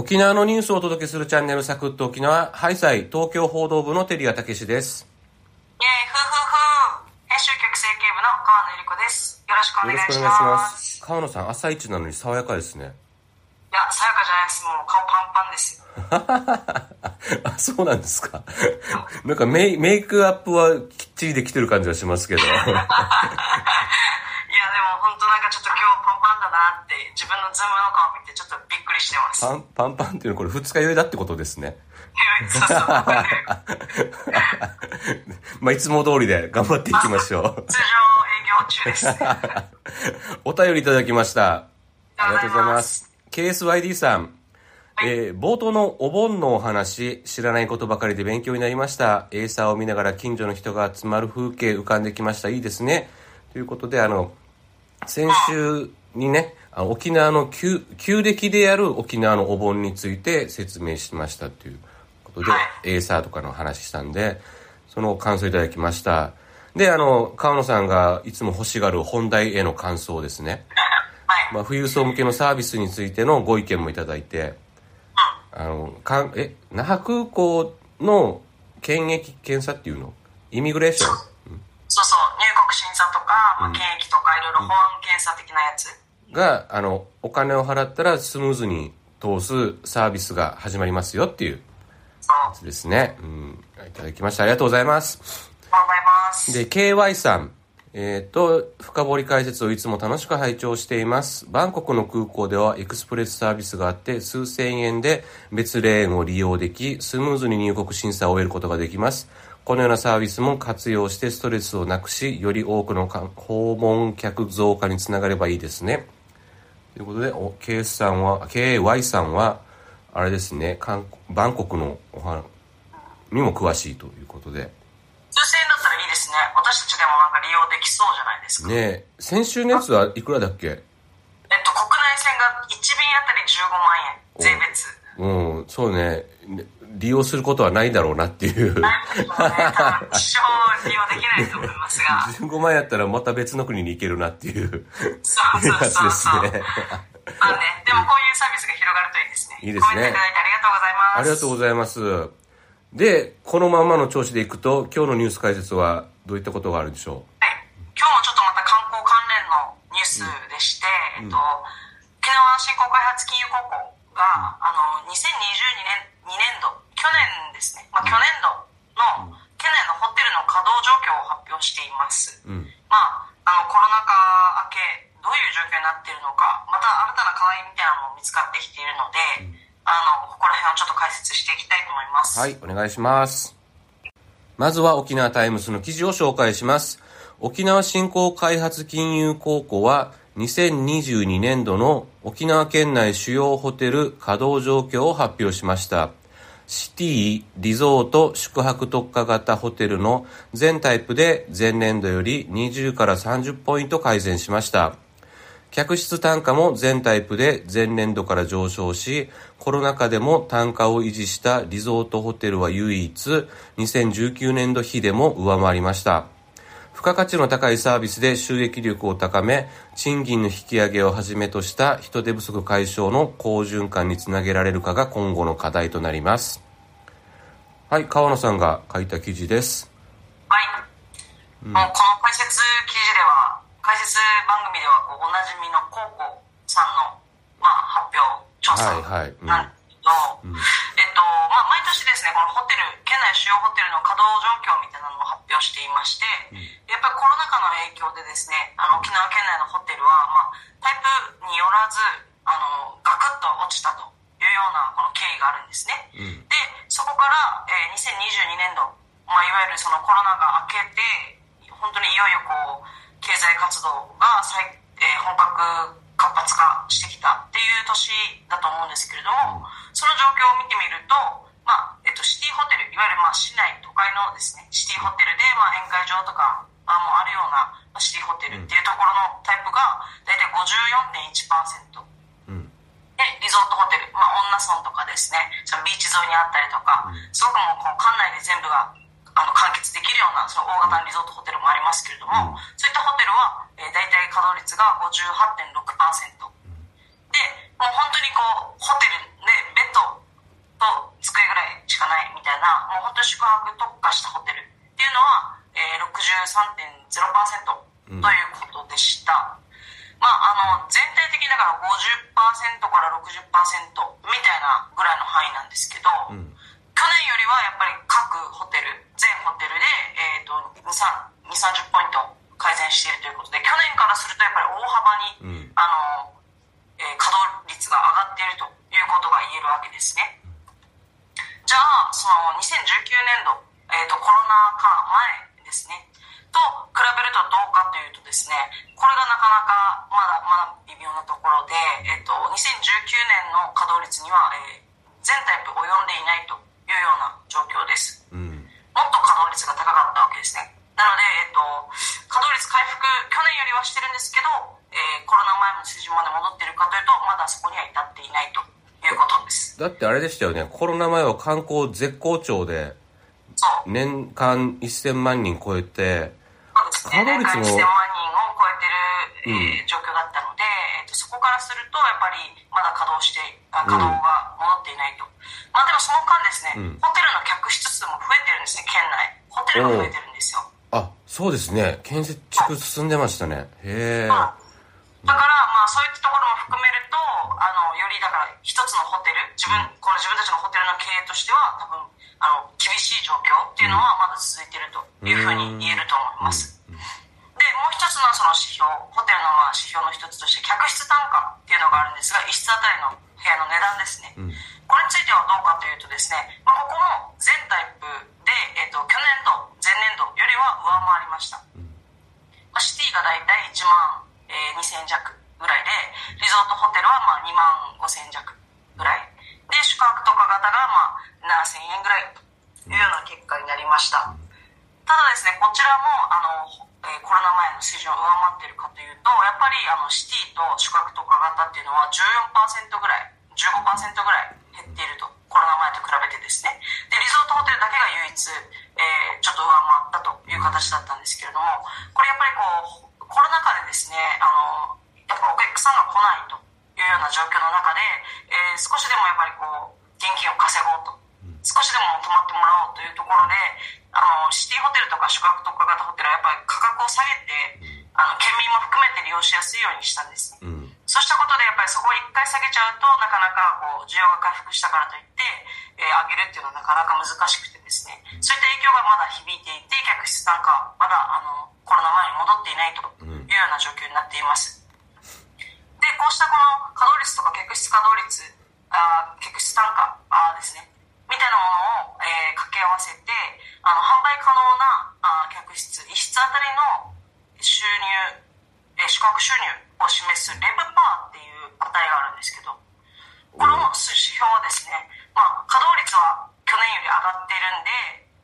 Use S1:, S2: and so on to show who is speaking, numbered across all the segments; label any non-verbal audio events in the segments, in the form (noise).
S1: 沖縄のニュースをお届けするチャンネルサクッと沖縄、ハイサイ東京報道部の照屋武です。
S2: イェーイ、ふふふ編集局整形部の川野ゆり子です。よろしくお願いし
S1: よろしくお願いし
S2: ま。
S1: ますす。川野さん、朝一なのに爽やかですね。
S2: いや、さやかじゃないです。もう顔パンパンですよ。(laughs)
S1: あ、そうなんですか。なんかメイメイクアップはきっちりできてる感じはしますけど。(laughs)
S2: いや、でも本当なんかちょっと今日パンパンだなって、自分のズームの顔見てちょっとびっくりしてます。
S1: パン、パンパンっていうのはこれ二日酔いだってことですね。(laughs) まあ、いつも通りで頑張っていきましょう。
S2: 通常営業中です。あ
S1: お便りいただきました。ありがとうございま
S2: す。
S1: KSYD さん。えー冒頭のお盆のお話、知らないことばかりで勉強になりました。エーサーを見ながら近所の人が集まる風景浮かんできました。いいですね。ということで、あの、先週にね、沖縄の旧旧暦でやる沖縄のお盆について説明しましたということで、
S2: はい
S1: エーサーとかの話したんで、その感想いただきました。で、あの、川野さんがいつも欲しがる本題への感想ですね。
S2: はい。
S1: まあ、富裕層向けのサービスについてのご意見もいただいて、あの、かん、え、那覇空港の検疫検査っていうの？イミグレーション？
S2: そうそう、検査的なやつ？
S1: が、あの、お金を払ったらスムーズに通すサービスが始まりますよっていうやつですね。うん。いただきました。ありがとうございます。
S2: ありがとうございます。
S1: で、KY さん。えっ、と、深掘り解説をいつも楽しく拝聴しています。バンコクの空港ではエクスプレスサービスがあって、数千円で別レーンを利用でき、スムーズに入国審査を終えることができます。このようなサービスも活用してストレスをなくし、より多くのか訪問客増加につながればいいですね。ということで、お KS さんは、KY さんは、あれですね、韓バンコクのお話にも詳しいということで。
S2: 数千円だったらいいですね。私たちでもなんか利用できそうじゃないですか。
S1: ねえ、先週のやつはいくらだっけ？
S2: えっと、国内線が1便あたり15万円、税別。
S1: うん、そうね、ね利用することはないだろうなっていう。
S2: ないこともね、多分一生利用できないと思いますが。(laughs)
S1: 15万やったらまた別の国に行けるなっていう
S2: そうそうそうそう。
S1: ね。(laughs)
S2: まあね、でもこういうサービスが広がるといいですね。
S1: いいですね
S2: コメントいただいてありがとうございます。
S1: ありがとうございます。で、このまんまの調子でいくと、今日のニュース解説はどういったことがあるでしょ
S2: はい。今日もちょっとまた観光関連のニュースでして、えっと、沖縄振興開発金融高校が、あの、2022年、2年度、去年ですね、まあ去年度の、県内のホテルの稼働状況を発表しています。
S1: ううん。
S2: まあ、あの、コロナ禍明け、どういう状況になっているのか、また新たな課題みたいなのも見つかってきているので、あの、ここら辺をちょっと解説していきたいと思います。
S1: はい、お願いします。まずは沖縄タイムズの記事を紹介します。沖縄振興開発金融公庫は2022年度の沖縄県内主要ホテル稼働状況を発表しました。シティ、リゾート、宿泊特化型ホテルの全タイプで前年度より20から30ポイント改善しました。客室単価も全タイプで前年度から上昇し、コロナ禍でも単価を維持したリゾートホテルは唯一、2019年度比でも上回りました。付加価値の高いサービスで収益力を高め、賃金の引き上げをはじめとした人手不足解消の好循環につなげられるかが今後の課題となります。はい、川野さんが書いた記事です。
S2: はい。もうこの解説記事では、解説番組ではこうおなじみのコウコさんの、まあ、発表、調査
S1: はいはいうん
S2: なんと、まあ、毎年ですね、このホテル、県内主要ホテルの稼働状況みたいなのを発表していまして、やっぱりコロナ禍の影響でですね、あの、沖縄県内のホテルは、まあ、タイプによらず、あの、ガクッと落ちたというような、この経緯があるんですね。
S1: うん。
S2: で、そこから、えー2022年度、まあ、いわゆるそのコロナが明けて、本当にいよいよこう、経済活動が再、えー本格活発化してきたっていう年だと思うんですけれども、その状況を見てみると、まあ、えっと、シティホテル、いわゆるまあ市内、都会のですね、シティホテルで、まあ、宴会場とか、まあ、もあるようなまあシティホテルっていうところのタイプが、だいたい54.1%。
S1: うん。
S2: で、リゾートホテル、まあ、女村とかですね、そのビーチ沿いにあったりとか、すごくもうこう館内で全部があの完結できるようなその大型のリゾートホテルもありますけれども、そういったホテルは、えー、大体稼働率が58.6%。で、もう本当にこう、ホテルでベッドと宿泊特化したホテルっていうのは、えー、63.0%ということでした。まあ、あの、全体的にだから50%から60%みたいなぐらいの範囲なんですけど、
S1: うん。
S2: 去年よりはやっぱり各ホテル、全ホテルで、えっ、と、2、3 2、30ポイント改善しているということで、去年からするとやっぱり大幅に、
S1: うん。
S2: あの、えー稼働率が上がっているということが言えるわけですね。じゃあ、その2019年度、えっ、と、コロナ禍前ですね、と比べるとどうかというとですね、これがなかなかまだまだ微妙なところで、えっ、と、2019年の稼働率には、えー全タイプ及んでいないというような状況です。
S1: うん。
S2: もっと稼働率が高かったわけですね。なので、えっと、稼働率回復、去年よりはしてるんですけど、えーコロナ前の水準まで戻ってるかというと、まだそこには至っていないということです。
S1: だってあれでしたよね、コロナ前は観光絶好調で。年間1000万人超えて、
S2: そうですね。年間1000万人を超え
S1: 稼働率も
S2: てる、えー状況だったので、えっと、そこからすると、やっぱりまだ稼働して、あ稼働が戻っていないと。まあでもその間ですね、
S1: うん
S2: ホテルの客室数も増えてるんですね、県内。ホテルが増えてるんですよ。
S1: あ、そうですね、建設地進んでましたね。へえ。
S2: だから、まあ、そういったところも含めると、あの、よりだから、一つのホテル、自分、この自分たちのホテルの経営としては、多分、あの、厳しい状況っていうのはまだ続いているというふうに言えると思います。で、もう一つのその指標、ホテルのまあ指標の一つとして、客室単価っていうのがあるんですが、一室あたりの部屋の値段ですね。
S1: うん。
S2: これについてはどうかというとですね、まあ、ここも全タイプで、えっ、と、去年度、前年度よりは上回りました。まあ、シティが大体1万、えー2000弱ぐらいで、リゾートホテルはまあ2万5000弱ぐらい。で、宿泊特化型がまあ7000円ぐらいというような結果になりました。ただですね、こちらも、あの、えーコロナ前の水準を上回っているかというと、やっぱりあのシティと宿泊特化型っていうのは14%ぐらい、15%ぐらい減っていると、コロナ前と比べてですね。で、リゾートホテルだけが唯一、えーちょっと上回ったという形だったんですけれども、これやっぱりこう、コロナ禍でですね、あの、やっぱお客さんが来ないというような状況の中で、えー少しでもやっぱりこう、現金を稼ごうと、少しでも泊まってもらおうというところで、あの、シティホテルとか宿泊特化型ホテルはやっぱり価格を下げて、あの、県民も含めて利用しやすいようにしたんですね。
S1: うん。
S2: そうしたことでやっぱりそこを一回下げちゃうとなかなかこう需要が回復したからといって、えー上げるっていうのはなかなか難しくてですね。そういった影響がまだ響いていて客室単価はまだあのコロナ前に戻っていないというような状況になっています。でこうしたこの稼働率とか客室稼働率あ客室単価あですねみたいなものを、えー掛け合わせてあの販売可能なあ客室1室あたりの収入えー宿泊収入を示すレブパーっていう値があるんですけど、この指標はですね、まあ、稼働率は去年より上がっているんで、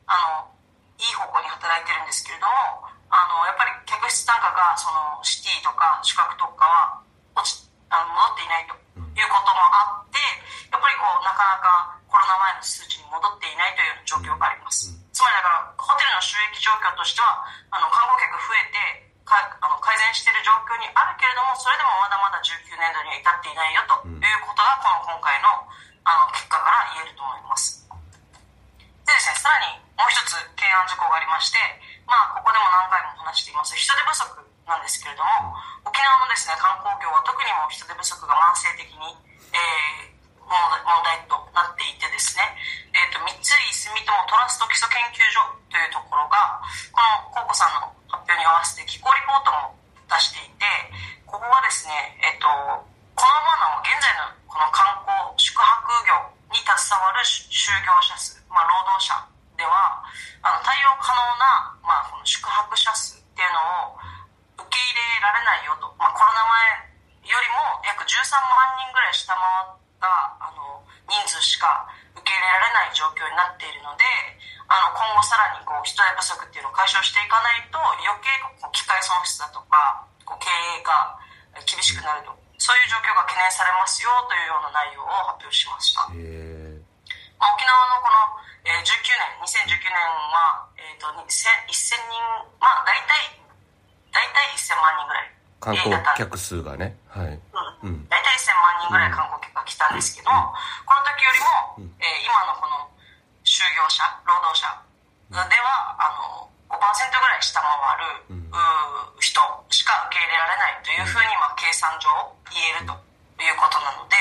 S2: あの、いい方向に働いてるんですけれども、あの、やっぱり客室単価が、その、シティとか宿泊特化は落ち、あの、戻っていないということもあって、やっぱりこう、なかなかコロナ前の数値に戻っていないというような状況があります。つまりだから、ホテルの収益状況としては、あの、観光客増えて、かあの改善している状況にあるけれども、それでもまだまだ19年度には至っていないよということが、この今回のあの結果から言えると思います。でですね、さらにもう一つ懸案事項がありまして、まあ、ここでも何回も話しています。人手不足なんですけれども、沖縄のですね、観光業は特にも人手不足が慢性的に、えー問題となっていてですね、えっ、と、三井住友トラスト基礎研究所というところが、このコウコさんの発表に合わせて気候リポートも出していて、ここはですね、えっ、と、このままの現在のこの観光、宿泊業に携わ解消していかないと余計こう機械損失だとかこう経営が厳しくなるとそういう状況が懸念されますよというような内容を発表しました。
S1: へえ。
S2: まあ、沖縄のこの、えー19年、2019年は、えっ、と、1000 1000人、まあ、大体、大体1000万人ぐらい。
S1: 観光客数がね。はい。
S2: うん
S1: うん。
S2: 大体1000万人ぐらい観光客が来たんですけど、この時よりも、えー今のこの就業者、労働者ではあの5%ぐらい下回る、う人しか受け入れられないというふうに、まあ、計算上言えるということなので、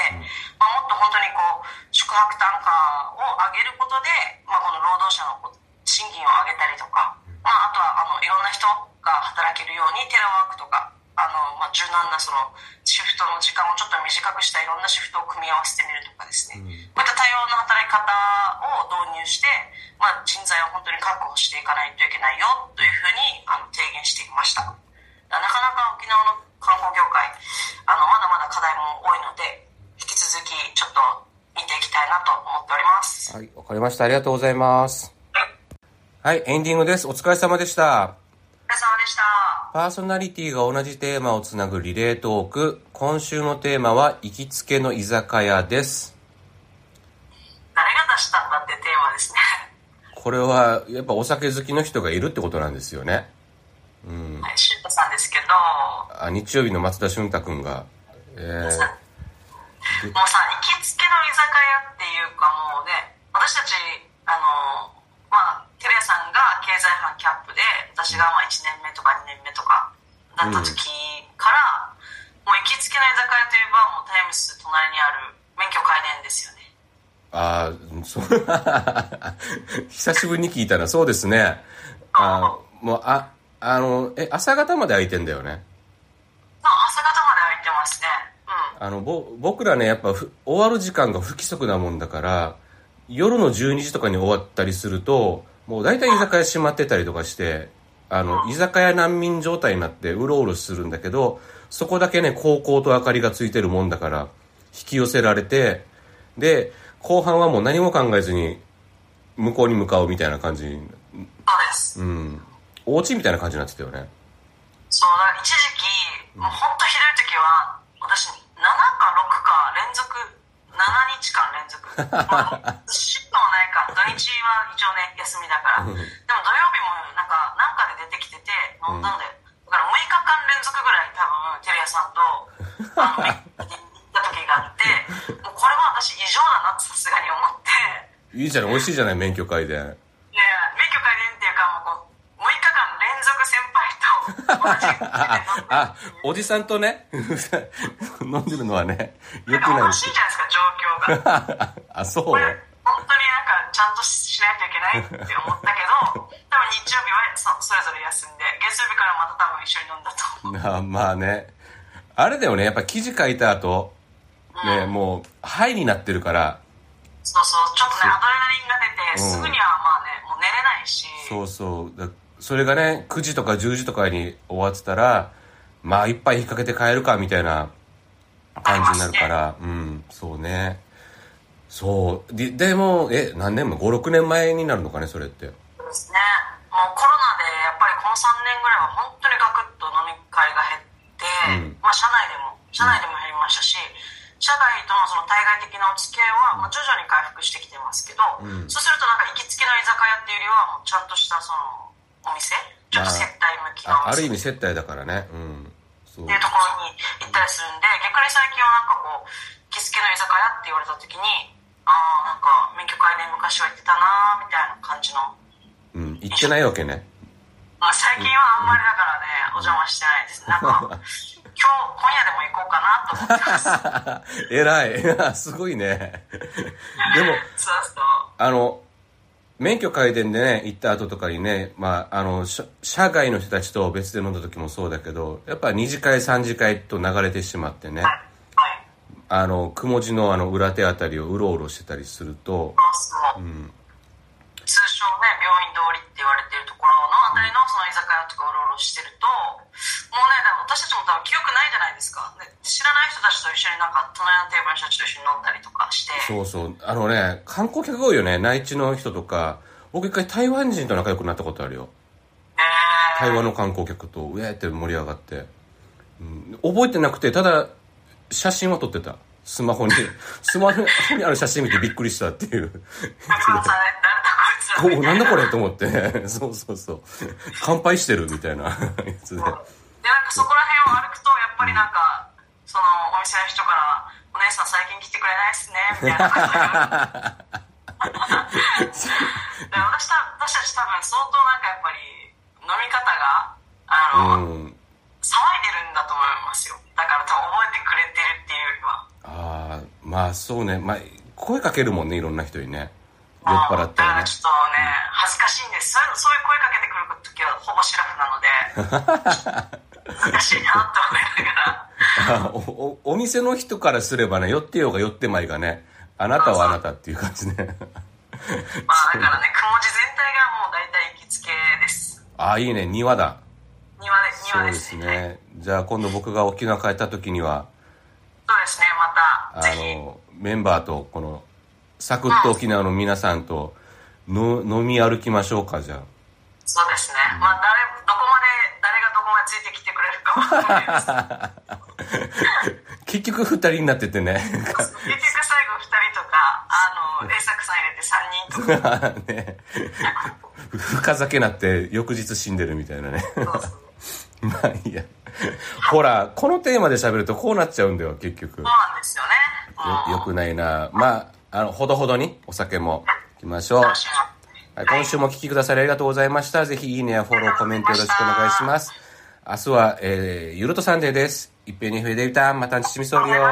S2: まあ、もっと本当にこう宿泊単価を上げることで、まあ、この労働者の賃金を上げたりとか、まあ、あとはあのいろんな人が働けるようにテレワークとかあの、まあ、柔軟なそのシフトの時間をちょっと短くしたいろんなシフトを組み合わせてみるとかですね、こういった多様な働き方を導入して、まあ、人材を本当に確保していかないといけないよというふうにあの提言していましたなかなか沖縄の観光業界あのまだまだ課題も多いので引き続きちょっと見ていきたいなと思っております
S1: はい、わかりました。ありがとうございます。はい、エンディングです。お疲れ様でした。
S2: お疲れ様でした
S1: パーソナリティが同じテーマをつなぐリレートーク。今週のテーマは、行きつけの居酒屋です。
S2: 誰が出したんだってテーマですね
S1: これは、やっぱお酒好きの人がいるってことなんですよね。
S2: はい俊太さんですけど。
S1: あ日曜日の松田俊太くんが、え
S2: もうさ行きつけの居酒屋っていうかもうね私たちあのまあテレ屋さんが経済班キャップで私がまあ1年目とか2年目とかだった時から、もう行きつけの居酒屋といえばもうタイムス隣にある免許改伝ですよね。
S1: ー、あーそう、(laughs) 久しぶりに聞いたらそうですね。あもう、あ、あの、え、朝方まで空いてんだよね？
S2: まあ朝方まで空いてますねうん
S1: あの、ぼ、僕らね、やっぱふ終わる時間が不規則なもんだから、夜の12時とかに終わったりすると、もう大体居酒屋閉まってたりとかして、あの、居酒屋難民状態になってうろうろするんだけど、そこだけね、高校と明かりがついてるもんだから、引き寄せられて、で、後半はもう何も考えずに、向こうに向かうみたいな感じ、
S2: そうです。
S1: うん。お家みたいな感じになってたよね。
S2: そうだ一時期もう本当ひどい時は私7か6か連続7日間連続。(laughs) まあしっともないか土日は一応ね休みだから。でも土曜日もなんかなんかで出てきてて飲んだんだよだから6日間連続ぐらい多分テレ屋さんとあの (laughs)
S1: いいじゃない、美味しいじゃない、免許会で。
S2: いやいや免許改伝っていうかもうこう6日間連続先輩と
S1: あ、おじさんとね、(laughs) 飲んでるのはね、よく
S2: な
S1: い
S2: かしいじゃないですか状況が。
S1: あ、そう。
S2: 本当になんかちゃんとしないといけないって思ったけど (laughs) 多分日曜日はそそれぞれ休んで月曜日からまた多分一緒に飲んだと。思う
S1: なまあね。あれだよね、やっぱ記事書いた後、ね、もう、ハイになってるから、
S2: そうそうちょっとねアドレすぐにはまあねもう寝れないし
S1: そうそう。だそれがね、9時とか10時とかに終わってたら、まあ一杯引っ掛けて帰るか、みたいな感じになるから、うん、そうね。そう。で、でも、え、何年も ?5、6年前になるのかね、それって。
S2: そうですねもうコロナでやっぱりこの3年ぐらいは本当にガクッと飲み会が減って、
S1: うん
S2: まあ社内でも社内でも減りましたし、社外とのその対外的なお付き合いは、まあ、徐々に回復してきてますけど、
S1: うん
S2: そうするとなんか行きつけの居酒屋っていうよりはもうちゃんとしたそのお店？ちょっと接待向きの
S1: あある意味接待だからね。うん。そう
S2: っていうところに行ったりするんで逆に最近はなんかこう行きつけの居酒屋って言われた時にああなんか免許会で昔は行ってたなーみたいな感じの
S1: うん、行ってないわけね。
S2: まあ、最近はあんまりだからね、お邪魔してないです。なんか、(laughs) うかなと思ってます。
S1: 偉い。(laughs) すごいね。(laughs) でも、
S2: そうそう。
S1: あの、免許改伝でね、行った後とかにね、まあ、あの、社社外の人たちと別で飲んだ時もそうだけど、やっぱ二次会三次会と流れてしまってね、
S2: はい。
S1: あの、くも字のあの裏手あたりをうろうろしてたりすると、
S2: そうそう。通称ね、病院通りって言われてるところのあたりのその居酒屋とかうろうろしてると、もうね、私たちも多分記憶ないじゃないですか。で知らない人たちと一緒になんか、隣のテーブルの人たちと一緒に飲んだりとかして。
S1: そうそう、あのね、観光客が多いよね、内地の人とか、僕一回台湾人と仲良くなったことあるよ。
S2: えー、
S1: 台湾の観光客と。ウェーって盛り上がって、うん、覚えてなくてただ写真は撮ってた。スマホに。(laughs) スマホにある写真見てびっくりしたっていう。
S2: なんかさ、なんだこい。つら
S1: おなんだこれと思って (laughs) そうそうそう乾杯してるみたいなやつで
S2: でなんかそこら辺を歩くとやっぱりなんかそのお店の人から「お姉さん最近来てくれないっすね」みたいなこと言われて (laughs) で私た私たち多分相当なんかやっぱり飲み方があの、
S1: うん。
S2: 騒いでるんだと思いますよだから多分覚えてくれてるっていうよりは
S1: ああ、まあそうね。まあ、声かけるもんね、いろんな人にね。酔っ払ったらね
S2: だから。ちょっとね、恥ずかしいんですそういうそういう声かけてくる時はほぼシラフなので難しいなと思いながら
S1: あおおお店の人からすればね、寄ってようが寄ってまいがね、あなたはあなたっていう感じね。(laughs)
S2: まあだからねくもじ全体がもう大体行きつけです
S1: ああ、いいね、庭だ。
S2: 庭で
S1: そうで
S2: 庭ですすね
S1: ね。じゃあ今度僕が沖縄帰った時には、
S2: そうですねま
S1: あ
S2: たぜひ
S1: の、メンバーと、この、サクッと沖縄の皆さんと、の飲み歩きましょうか、じゃあ。
S2: そうですね、まあ誰どこまで誰がどこまでついてきてくれるかわからないです (laughs)
S1: 結局二人になっててね。
S2: 結局最後2人とかあの栄作さん入れて3人とか (laughs)
S1: ね。深酒なって翌日死んでるみたいなね。(laughs) まあいいや。ほら、このテーマで喋るとこうなっちゃうんだよ、結局。よ
S2: そうなんですよねもう
S1: よくないな。まあ、あの、ほどほどにお酒も行きましょう。はい、今週もお聞きくださりありがとうございました。ぜひいいねやフォロー、コメントよろしくお願いします。明日は、えー、ゆるとサンデーです。いっぺんに増えていた。またんちちみそうりよ